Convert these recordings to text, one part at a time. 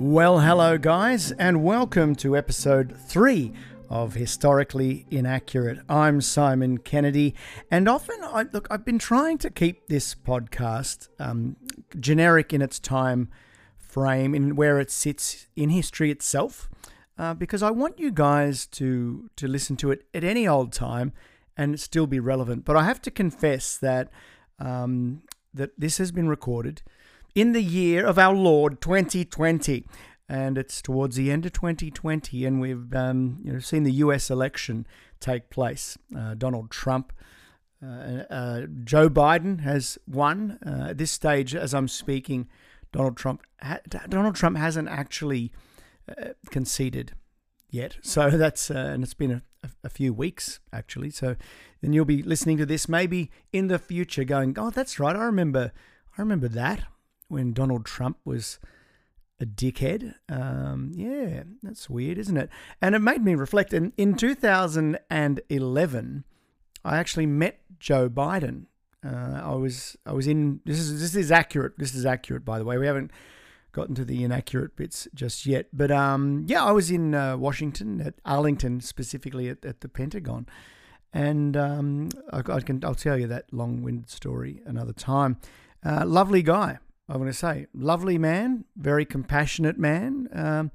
Well, hello, guys, and welcome to episode three of Historically Inaccurate. I'm Simon Kennedy, and often, I, look, I've been trying to keep this podcast um, generic in its time frame, and where it sits in history itself, uh, because I want you guys to to listen to it at any old time and still be relevant. But I have to confess that um, that this has been recorded in the year of our Lord 2020. And it's towards the end of 2020, and we've um, you know seen the U.S. election take place. Uh, Donald Trump, uh, uh, Joe Biden has won. Uh, at this stage, as I'm speaking, Donald Trump ha- Donald Trump hasn't actually uh, conceded yet. So that's uh, and it's been a, a, few weeks actually. So then you'll be listening to this maybe in the future, going, "Oh, that's right. I remember. I remember that when Donald Trump was a dickhead. Um, yeah, that's weird, isn't it? And it made me reflect. In, in 2011, I actually met Joe Biden. Uh, I was I was in this is this is accurate. This is accurate, by the way. We haven't gotten to the inaccurate bits just yet, but um, yeah, I was in uh, Washington at Arlington, specifically at, at the Pentagon, and um, I, I, can I'll tell you that long-winded story another time. Uh, lovely guy, I want to say. Lovely man, very compassionate man, um,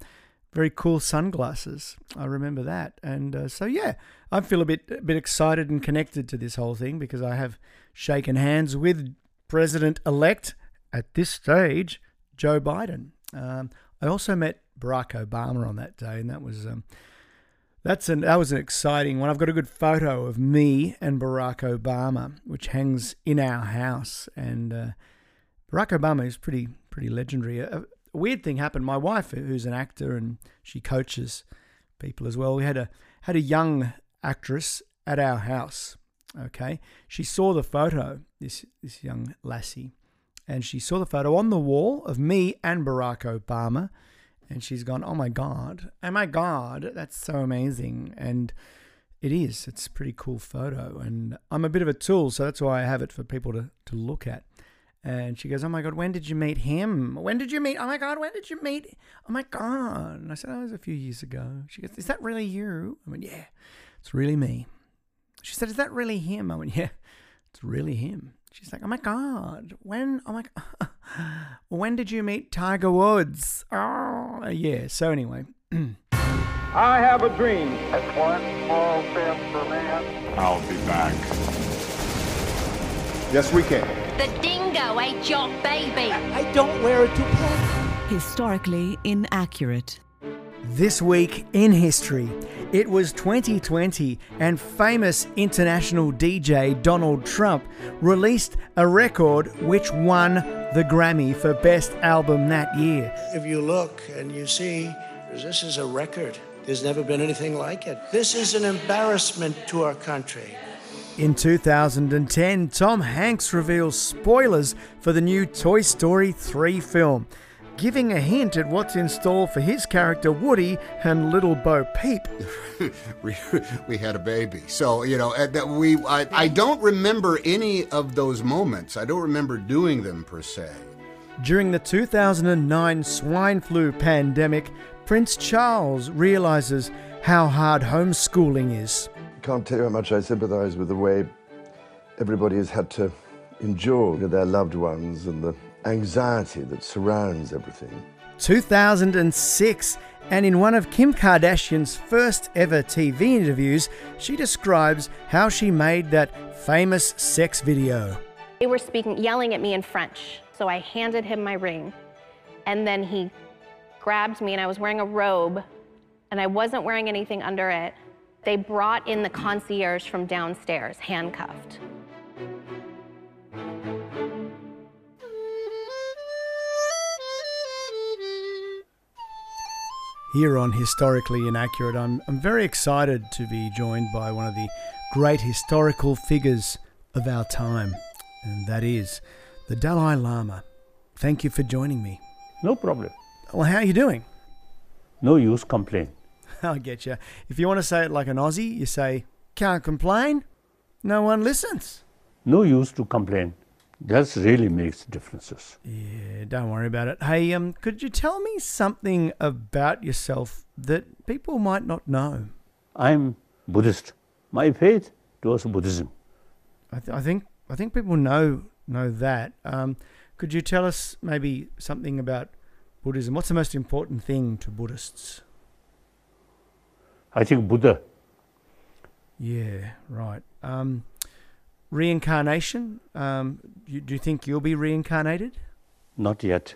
very cool sunglasses. I remember that. And uh, so, yeah, I feel a bit, a bit excited and connected to this whole thing because I have shaken hands with President elect at this stage, Joe Biden. Um, I also met Barack Obama on that day, and that was. Um, that's an that was an exciting one. I've got a good photo of me and Barack Obama, which hangs in our house, and uh, Barack Obama is pretty pretty legendary. A, a, weird thing happened. My wife, who's an actor and she coaches people as well, we had a had a young actress at our house. Okay, she saw the photo. This this young lassie, and she saw the photo on the wall of me and Barack Obama, and she's gone, "Oh my god, oh my god, that's so amazing!" And it is. It's a pretty cool photo, and I'm a bit of a tool, so that's why I have it for people to to look at. And she goes, Oh my God, when did you meet him? When did you meet? Oh my God, when did you meet? Oh my God. And I said, Oh, it was a few years ago. She goes, Is that really you? I went, Yeah, it's really me. She said, Is that really him? I went, Yeah, it's really him. She's like, Oh my God, when? Oh my God. when did you meet Tiger Woods? Oh, yeah. So anyway. I have a dream. That's one small step for man. I'll be back. Yes, we can. The dingo ate your baby. I don't wear a toupee. Historically inaccurate. This week in history, it was 2020 and famous international DJ Donald Trump released a record which won the Grammy for Best Album that year. If you look and you see, this is a record. There's never been anything like it. This is an embarrassment to our country. In 2010, Tom Hanks reveals spoilers for the new Toy Story 3 film, giving a hint at what's in store for his character Woody and little Bo Peep. we, we had a baby. So, you know, we I, I don't remember any of those moments. I don't remember doing them per se. During the 2009 swine flu pandemic, Prince Charles realizes how hard homeschooling is can't tell you how much I sympathize with the way everybody has had to endure their loved ones and the anxiety that surrounds everything. 2006, and in one of Kim Kardashian's first ever TV interviews, she describes how she made that famous sex video. They were speaking, yelling at me in French, so I handed him my ring, and then he grabbed me, and I was wearing a robe, and I wasn't wearing anything under it. They brought in the concierge from downstairs, handcuffed. Here on Historically Inaccurate, I'm, I'm very excited to be joined by one of the great historical figures of our time, and that is the Dalai Lama. Thank you for joining me. No problem. Well, how are you doing? No use complain. I get you. If you want to say it like an Aussie, you say, can't complain. No one listens. No use to complain. That really makes differences. Yeah, don't worry about it. Hey, um, could you tell me something about yourself that people might not know? I'm Buddhist. My faith was Buddhism. I, th- I think I think people know know that. Um, could you tell us maybe something about Buddhism? What's the most important thing to Buddhists? I think Buddha. Yeah, right. Um, reincarnation. Um, you, do you think you'll be reincarnated? Not yet.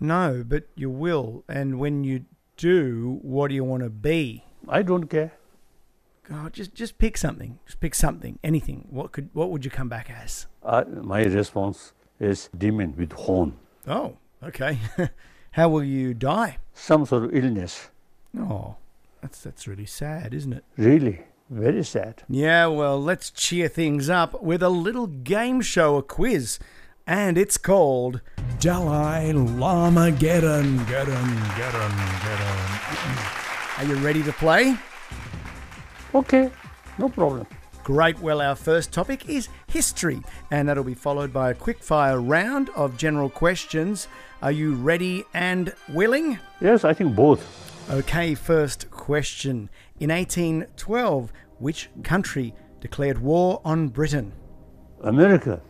No, but you will. And when you do, what do you want to be? I don't care. God, just just pick something. Just pick something. Anything. What could what would you come back as? Uh, my response is demon with horn. Oh, okay. How will you die? Some sort of illness. Oh, that's that's really sad, isn't it? Really, very sad. Yeah, well, let's cheer things up with a little game show, a quiz. And it's called Dalai Lama Get 'em, Get 'em, Get 'em, Get 'em. Are you ready to play? Okay, no problem. Great. Well, our first topic is history, and that'll be followed by a quick fire round of general questions. Are you ready and willing? Yes, I think both. Okay, first question. In 1812, which country declared war on Britain? America.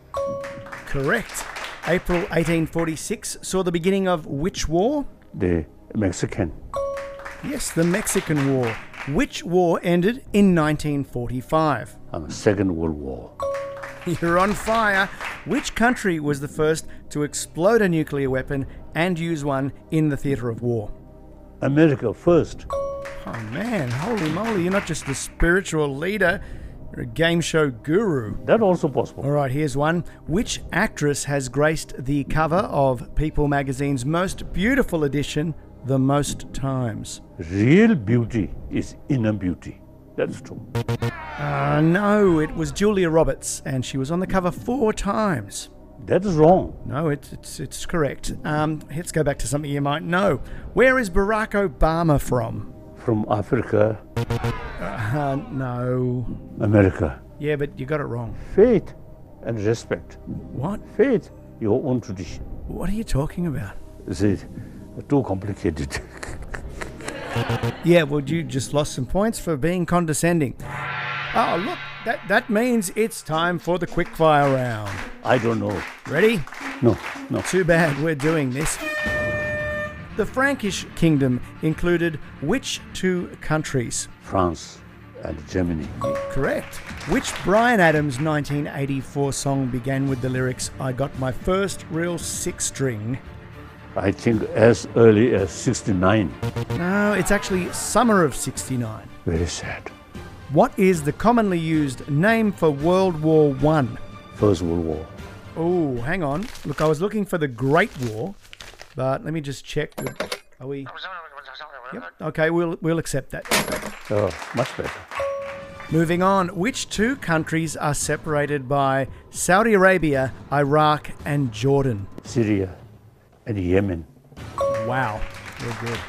Correct. April 1846 saw the beginning of which war? The Mexican. Yes, the Mexican War. Which war ended in 1945? Um, Second World War. You're on fire. Which country was the first to explode a nuclear weapon and use one in the theatre of war? America first. Oh man, holy moly, you're not just a spiritual leader, you're a game show guru. That also possible. All right, here's one. Which actress has graced the cover of People magazine's most beautiful edition the most times? Real beauty is inner beauty. That's true. Uh, no, it was Julia Roberts, and she was on the cover four times. That is wrong. No, it's it's, it's correct. Um, let's go back to something you might know. Where is Barack Obama from? From Africa, Uh, no. America. Yeah, but you got it wrong. Faith and respect. What? Faith, your own tradition. What are you talking about? Is it too complicated? Yeah, well, you just lost some points for being condescending. Oh, look, that, that means it's time for the quickfire round. I don't know. Ready? No, no. Too bad we're doing this. The Frankish kingdom included which two countries? France and Germany. Correct. Which Bryan Adams 1984 song began with the lyrics, I got my first real six string? I think as early as 69. No, it's actually summer of 69. Very sad. What is the commonly used name for World War One? First World War. Oh, hang on. Look, I was looking for the Great War, but let me just check. Are we? Yep. Okay, we'll we'll accept that. Oh, much better. Moving on. Which two countries are separated by Saudi Arabia, Iraq, and Jordan? Syria and Yemen. Wow, we're good.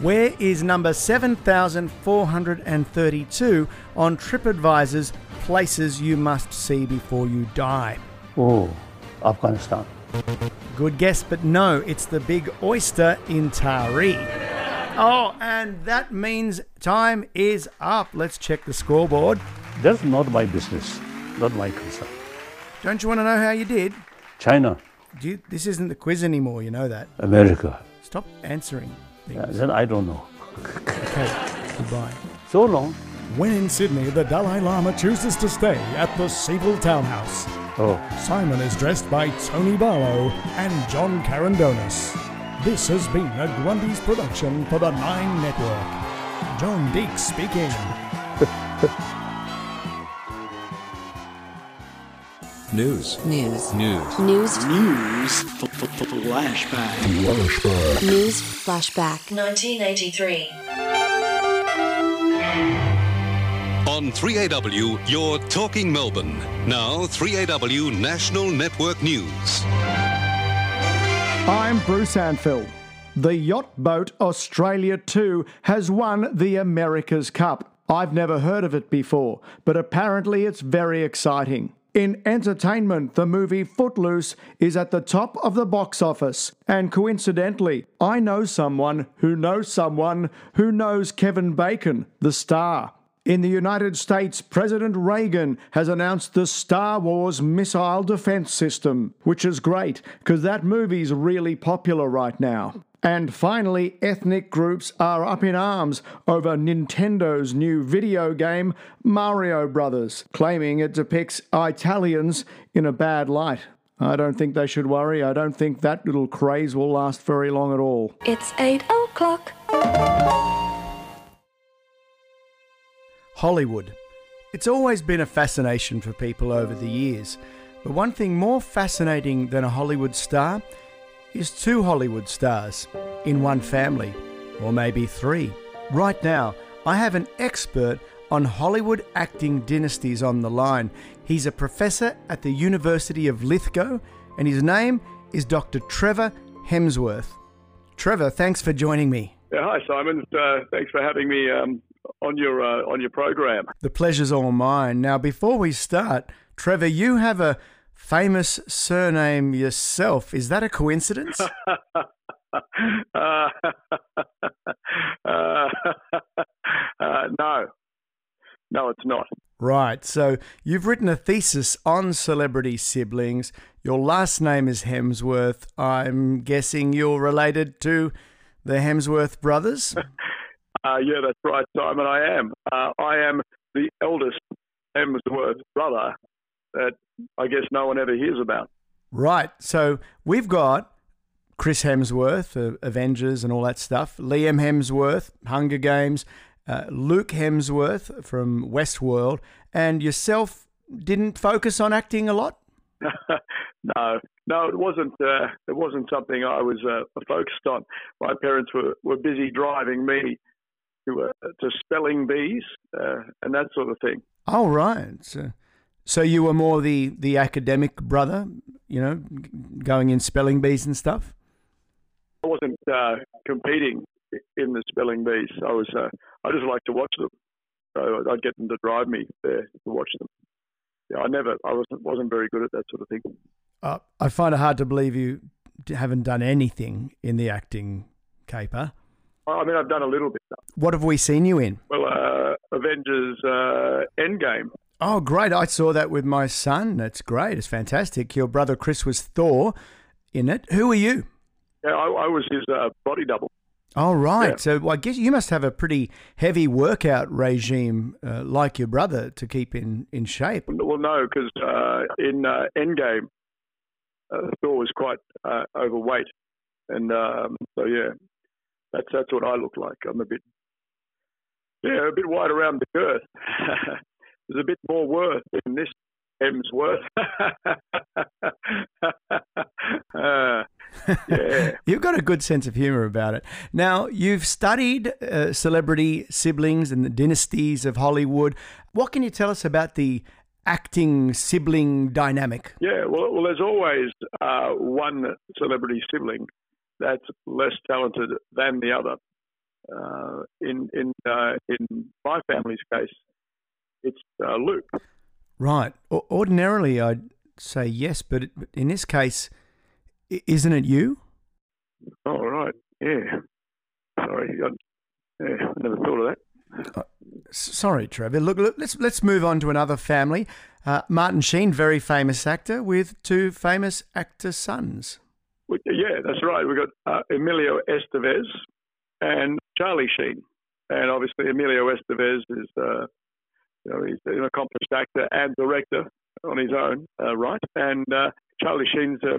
Where is number 7432 on TripAdvisor's places you must see before you die? Oh, Afghanistan. Good guess, but no, it's the Big Oyster in Taree. Oh, and that means time is up. Let's check the scoreboard. That's not my business, not my concern. Don't you want to know how you did? China, Do you, this isn't the quiz anymore, you know that. America. Stop answering. Yeah, then I don't know. Okay, goodbye. So long. When in Sydney, the Dalai Lama chooses to stay at the Seagull Townhouse. Oh, Simon is dressed by Tony Barlow and John Carandonis. This has been a Grundy's production for the Nine Network. John Deeks speaking. News. News. News. News. News. Flashback. Flashback. News flashback. 1983. On 3AW, you're talking Melbourne. Now, 3AW National Network News. I'm Bruce Anfield. The yacht boat Australia 2 has won the America's Cup. I've never heard of it before, but apparently it's very exciting. In entertainment, the movie Footloose is at the top of the box office. And coincidentally, I know someone who knows someone who knows Kevin Bacon, the star. In the United States, President Reagan has announced the Star Wars missile defense system, which is great because that movie's really popular right now. And finally, ethnic groups are up in arms over Nintendo's new video game, Mario Brothers, claiming it depicts Italians in a bad light. I don't think they should worry. I don't think that little craze will last very long at all. It's 8 o'clock. Hollywood. It's always been a fascination for people over the years. But one thing more fascinating than a Hollywood star is two Hollywood stars in one family, or maybe three. Right now, I have an expert on Hollywood acting dynasties on the line. He's a professor at the University of Lithgow, and his name is Dr. Trevor Hemsworth. Trevor, thanks for joining me. Yeah, hi, Simon. Uh, thanks for having me um, on your uh, on your program. The pleasure's all mine. Now, before we start, Trevor, you have a famous surname yourself. Is that a coincidence? uh, uh, no, no, it's not. Right. So you've written a thesis on celebrity siblings. Your last name is Hemsworth. I'm guessing you're related to the Hemsworth brothers. Uh, yeah, that's right, Simon. I am. Uh, I am the eldest Hemsworth brother that I guess no one ever hears about. Right. So we've got Chris Hemsworth, uh, Avengers and all that stuff, Liam Hemsworth, Hunger Games, uh, Luke Hemsworth from Westworld, and yourself didn't focus on acting a lot. no, no, it wasn't. Uh, it wasn't something I was uh, focused on. My parents were, were busy driving me to uh, to spelling bees uh, and that sort of thing. Oh right. So, so you were more the the academic brother, you know, going in spelling bees and stuff. I wasn't uh, competing in the spelling bees. I was. Uh, I just like to watch them. So I'd get them to drive me there to watch them. Yeah, I never. I wasn't wasn't very good at that sort of thing. Uh, I find it hard to believe you haven't done anything in the acting caper. I mean, I've done a little bit. What have we seen you in? Well, uh, Avengers uh, Endgame. Oh, great. I saw that with my son. That's great. It's fantastic. Your brother Chris was Thor in it. Who are you? Yeah, I, I was his uh, body double. Oh, right. Yeah. So I guess you must have a pretty heavy workout regime uh, like your brother to keep in, in shape. Well, no, because uh, in uh, Endgame, uh, Thor was quite uh, overweight. And um, so, yeah, that's that's what I look like. I'm a bit, yeah, a bit wide around the girth. There's a bit more worth in this Hemsworth. uh, yeah. you've got a good sense of humour about it. Now, you've studied uh, celebrity siblings and the dynasties of Hollywood. What can you tell us about the acting sibling dynamic? Yeah, well, well there's always uh, one celebrity sibling that's less talented than the other. Uh, in in uh, in my family's case, it's uh, Luke. Right. O- ordinarily, I'd say yes, but in this case, isn't it you? Oh, right. Yeah. Sorry, I, yeah, I never thought of that. Uh, sorry, Trevor. Look, look, let's let's move on to another family. Uh, Martin Sheen, very famous actor, with two famous actor sons. Yeah, that's right. We've got uh, Emilio Estevez and Charlie Sheen. And obviously, Emilio Estevez is, uh, you know, he's an accomplished actor and director on his own, uh, right? And uh, Charlie Sheen's a,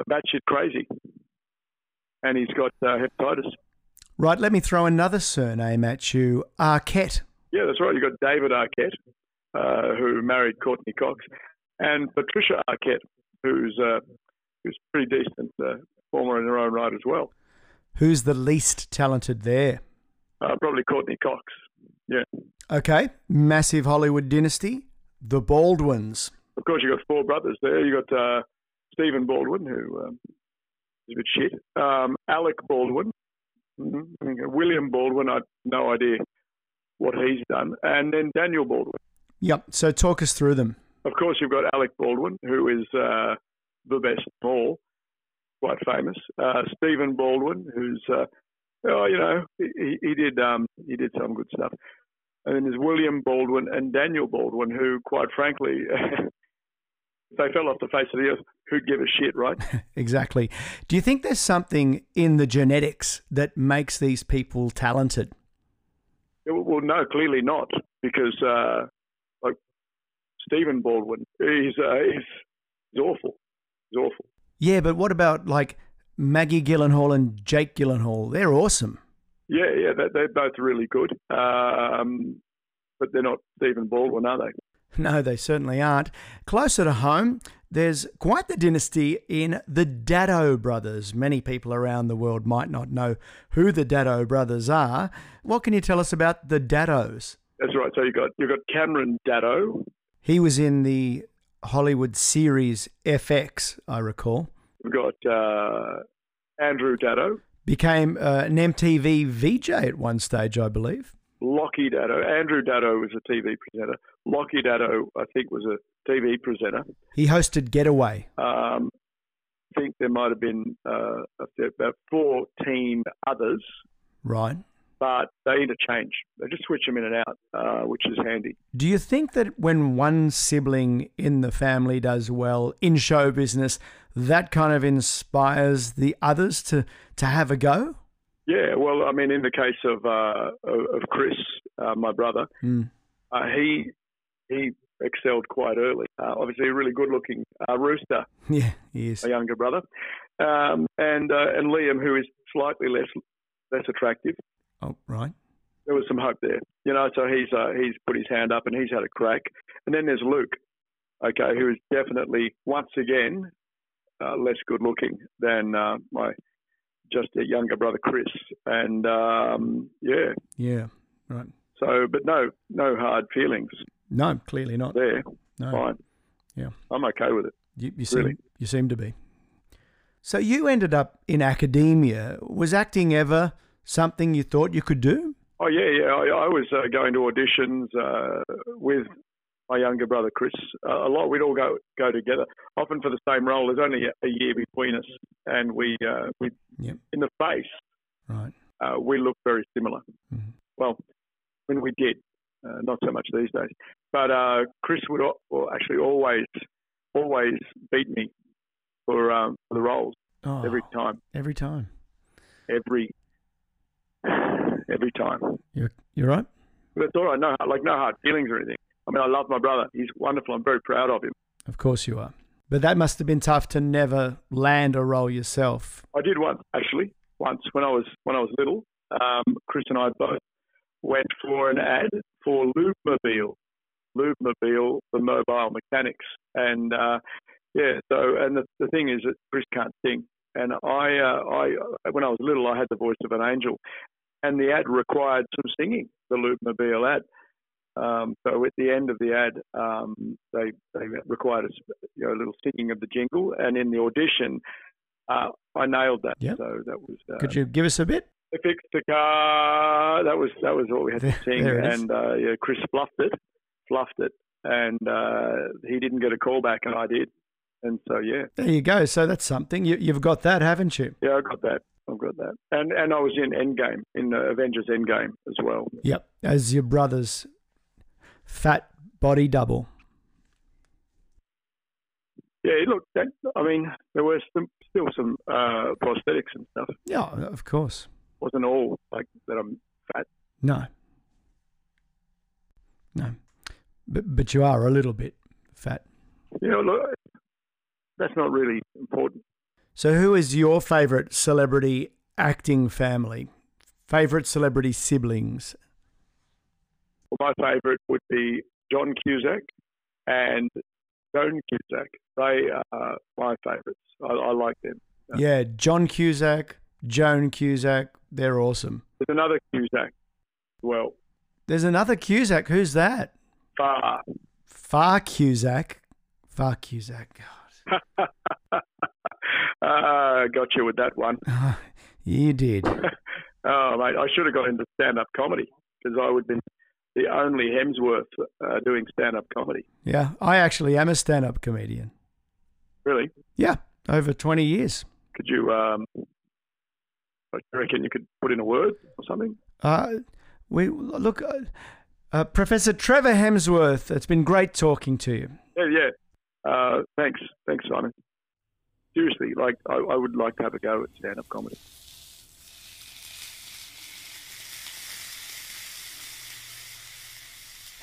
a batshit crazy, and he's got uh, hepatitis. Right. Let me throw another surname at you, Arquette. Yeah, that's right. You've got David Arquette, uh, who married Courteney Cox, and Patricia Arquette, who's who's pretty decent uh, performer in her own right as well. Who's the least talented there? Uh, probably Courteney Cox. Yeah. Okay. Massive Hollywood dynasty. The Baldwins. Of course, you've got four brothers there. You've got uh, Stephen Baldwin, who um, is a bit shit. Um, Alec Baldwin. Mm-hmm. William Baldwin, I have no idea what he's done. And then Daniel Baldwin. Yep. So talk us through them. of course, you've got Alec Baldwin, who is uh, the best of all, quite famous. Uh, Stephen Baldwin, who's uh, oh, you know, he, he did um, he did some good stuff. And then there's William Baldwin and Daniel Baldwin, who, quite frankly, if they fell off the face of the earth, who'd give a shit, right? exactly. Do you think there's something in the genetics that makes these people talented? Well, no, clearly not, because uh, like Stephen Baldwin, he's, uh, he's he's awful. He's awful. Yeah, but what about like Maggie Gyllenhaal and Jake Gyllenhaal? They're awesome. Yeah, yeah, they're, they're both really good, um, but they're not Stephen Baldwin, are they? No, they certainly aren't. Closer to home, there's quite the dynasty in the Daddo brothers. Many people around the world might not know who the Daddo brothers are. What can you tell us about the Daddos? That's right. So you got you've got Cameron Daddo. He was in the Hollywood series FX, I recall. We've got uh, Andrew Daddo. Became uh, an MTV VJ at one stage, I believe. Lochie Daddo. Andrew Daddo was a TV presenter. Lochie Daddo, I think, was a TV presenter. He hosted Getaway. Um, I think there might have been uh, about 14 others. Right. But they interchange. They just switch them in and out, uh, which is handy. Do you think that when one sibling in the family does well in show business, that kind of inspires the others to, to have a go? Yeah, well, I mean, in the case of uh, of Chris, uh, my brother, mm. uh, he he excelled quite early. Uh, obviously, a really good-looking uh, rooster. Yeah, he is. My younger brother, um, and uh, and Liam, who is slightly less less attractive. Oh, right. There was some hope there, you know. So he's he's put his hand up and he's had a crack. And then there's Luke, okay, who is definitely once again less good-looking than my just a younger brother Chris, and um, yeah, yeah, right. So, but no, no hard feelings. No, clearly not. There, no. fine. Yeah, I'm okay with it. You, you seem really. you seem to be. So you ended up in academia. Was acting ever something you thought you could do? Oh yeah, yeah. I, I was uh, going to auditions uh, with my younger brother Chris uh, a lot. We'd all go go together, often for the same role. There's only a, a year between us, and we uh, we yep. in the face, right? Uh, we look very similar. Mm-hmm. Well, when we did, uh, not so much these days. But uh, Chris would well, actually always always beat me for, um, for the roles oh, every time. Every time. Every every time. You're you're right. But it's all right. No, like no hard feelings or anything. I mean, I love my brother. He's wonderful. I'm very proud of him. Of course you are. But that must have been tough to never land a role yourself. I did once, actually. Once when I was when I was little, um, Chris and I both went for an ad for Lubemobile, Lubemobile, the mobile mechanics, and uh, yeah. So, and the, the thing is that Chris can't sing, and I, uh, I, when I was little, I had the voice of an angel, and the ad required some singing, the Lubemobile ad. Um, so at the end of the ad, um, they they required a, you know, a little singing of the jingle, and in the audition, uh, I nailed that. Yep. So that was. Uh, Could you give us a bit? Fix the car. That was that was what we had to sing, There it is. and uh, yeah, Chris fluffed it, fluffed it, and uh, he didn't get a call back, and I did, and so yeah, There you go. So that's something. You, you've got that, haven't you? yeah, I got that. I've got that, and and I was in Endgame in uh, Avengers Endgame as well. Yep. As your brother's fat body double. Yeah, look, that, I mean, there were some, still some uh, prosthetics and stuff. Yeah, of course. wasn't all like that. I'm fat. No. No. But but you are a little bit fat. Yeah, look, that's not really important. So who is your favorite celebrity acting family? Favorite celebrity siblings? Well, my favourite would be John Cusack and Joan Cusack. They are my favourites. I, I like them. Yeah, John Cusack, Joan Cusack, they're awesome. There's another Cusack as well. There's another Cusack. Who's that? Far. Far Cusack. Far Cusack. God. uh, got you with that one. You did. oh, mate, I should have got into stand-up comedy because I would have been the only Hemsworth uh, doing stand-up comedy. Yeah, I actually am a stand-up comedian. Really? Yeah, over 20 years. Could you? Um, I reckon you could put in a word or something. Uh, we look, uh, uh, Professor Trevor Hemsworth. It's been great talking to you. Yeah, yeah. Uh, thanks, thanks, Simon. Seriously, like I, I would like to have a go at stand-up comedy.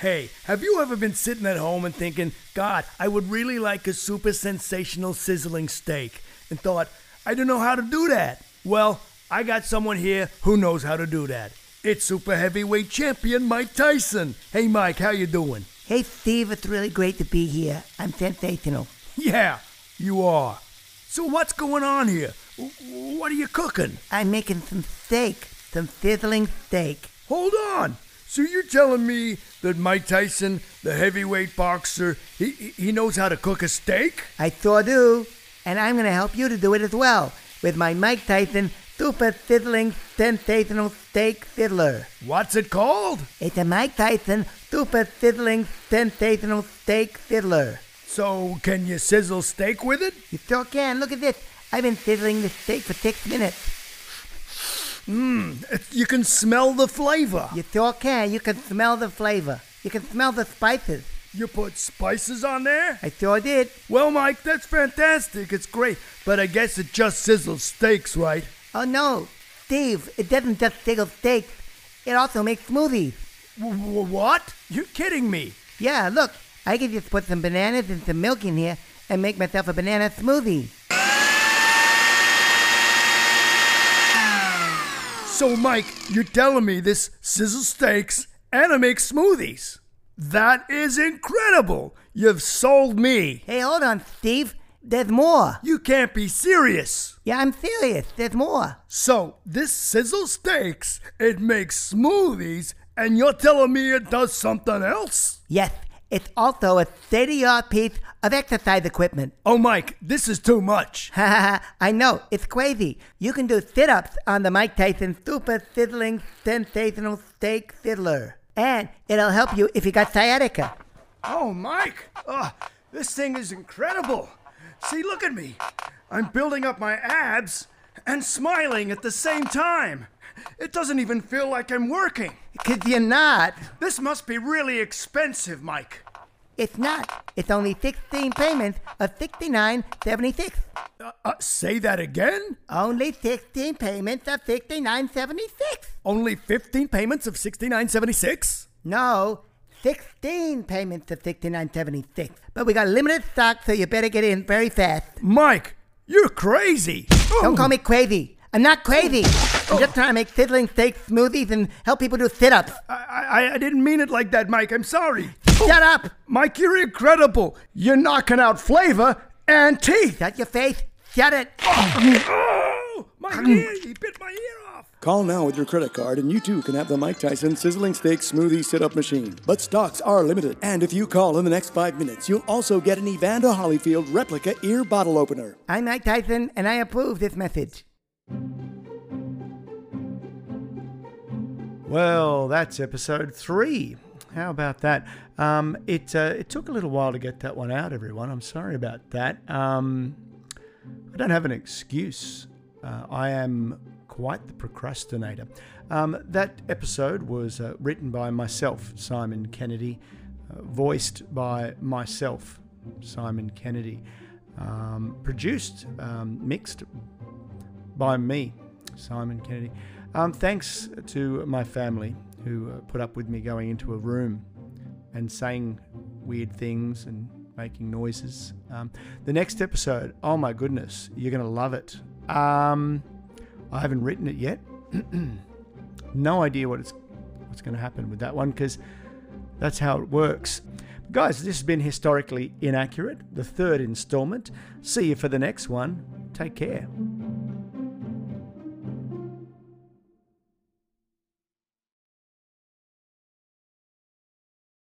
Hey, have you ever been sitting at home and thinking, God, I would really like a super sensational sizzling steak, and thought, I don't know how to do that? Well, I got someone here who knows how to do that. It's super heavyweight champion Mike Tyson. Hey, Mike, how you doing? Hey, Steve, it's really great to be here. I'm sensational. Yeah, you are. So what's going on here? What are you cooking? I'm making some steak, some sizzling steak. Hold on. So you're telling me that Mike Tyson, the heavyweight boxer, he he knows how to cook a steak? I sure do. And I'm going to help you to do it as well with my Mike Tyson Super Sizzling Sensational Steak Sizzler. What's it called? It's a Mike Tyson Super Sizzling Sensational Steak Sizzler. So can you sizzle steak with it? You sure can. Look at this. I've been sizzling this steak for six minutes. Mmm, you can smell the flavor. You sure eh? can. You can smell the flavor. You can smell the spices. You put spices on there? I sure did. Well, Mike, that's fantastic. It's great. But I guess it just sizzles steaks, right? Oh no, Steve, it doesn't just sizzle steaks. It also makes smoothies. W- what? You're kidding me. Yeah, look, I could just put some bananas and some milk in here and make myself a banana smoothie. So, Mike, you're telling me this sizzle steaks and I make smoothies? That is incredible. You've sold me. Hey, hold on, Steve. There's more. You can't be serious. Yeah, I'm serious. There's more. So, this sizzle steaks, it makes smoothies, and you're telling me it does something else? Yes, it's also a state of the art piece of exercise equipment. Oh, Mike, this is too much. Ha ha ha, I know, it's crazy. You can do sit ups on the Mike Tyson Super Sizzling Sensational Steak Sizzler. And it'll help you if you got sciatica. Oh, Mike, oh, this thing is incredible. See, look at me. I'm building up my abs and smiling at the same time. It doesn't even feel like I'm working. Because you're not. This must be really expensive, Mike. It's not. It's only 16 payments of 69.76. Uh, uh, say that again? Only 16 payments of 69.76. Only 15 payments of 69.76? No, 16 payments of 69.76. But we got limited stock, so you better get in very fast. Mike, you're crazy. Don't call me crazy. I'm not crazy. Oh. I'm just trying to make sizzling steak smoothies and help people do sit ups. I, I, I didn't mean it like that, Mike. I'm sorry. Shut oh, up. Mike, you're incredible. You're knocking out flavor and teeth. Shut your face. Shut it. Oh, my ear. He bit my ear off. Call now with your credit card and you too can have the Mike Tyson Sizzling Steak Smoothie Sit Up Machine. But stocks are limited. And if you call in the next five minutes, you'll also get an Evander Holyfield replica ear bottle opener. I'm Mike Tyson, and I approve this message. Well, that's episode three. How about that? Um, it uh, it took a little while to get that one out, everyone. I'm sorry about that. Um, I don't have an excuse. Uh, I am quite the procrastinator. Um, that episode was uh, written by myself, Simon Kennedy, uh, voiced by myself, Simon Kennedy, um, produced, um, mixed by me, Simon Kennedy. Um, thanks to my family who uh, put up with me going into a room and saying weird things and making noises. Um, the next episode, oh my goodness, you're going to love it. Um, I haven't written it yet. no idea what it's what's going to happen with that one because that's how it works. Guys, this has been historically inaccurate, the third installment. See you for the next one. Take care.